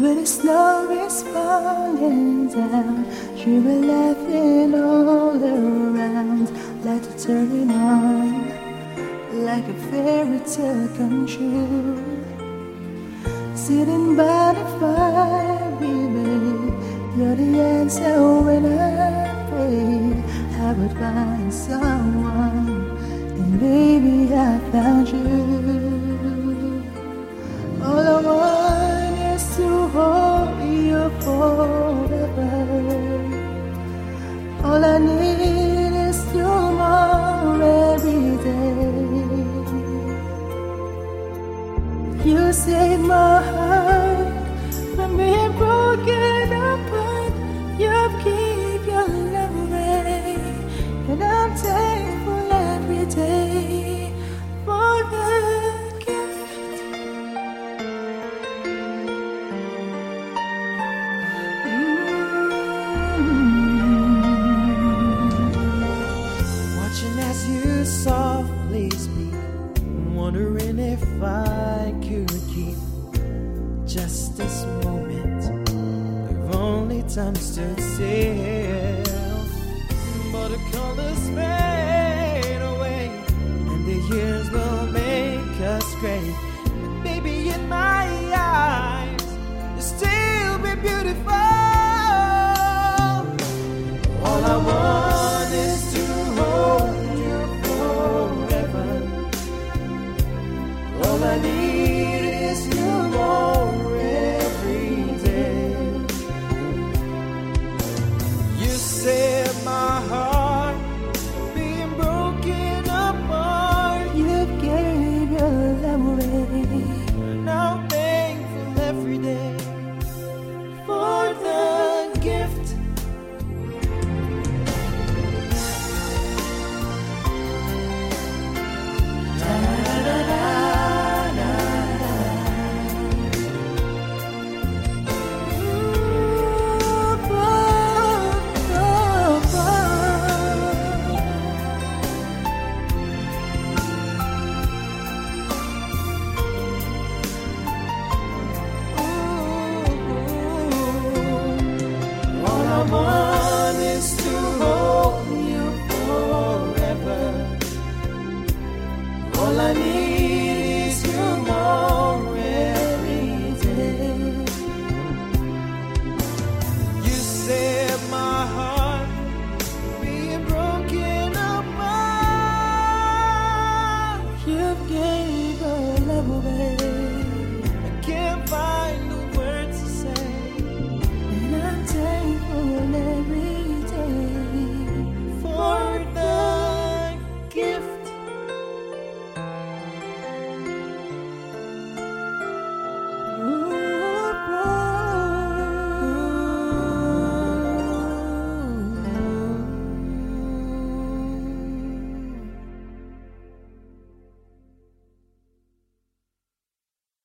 the snow is falling down, you were laughing all around, like a turning on, like a fairy tale come true. Sitting by the fire, baby, you're the answer when I pray. I would find someone, and baby, I found you. All I need is tomorrow every day. You saved my heart softly speak, wondering if I could keep just this moment. If only time stood still, but the colors fade away, and the years will make us gray. But baby, in my eyes, you'll still be beautiful. All I need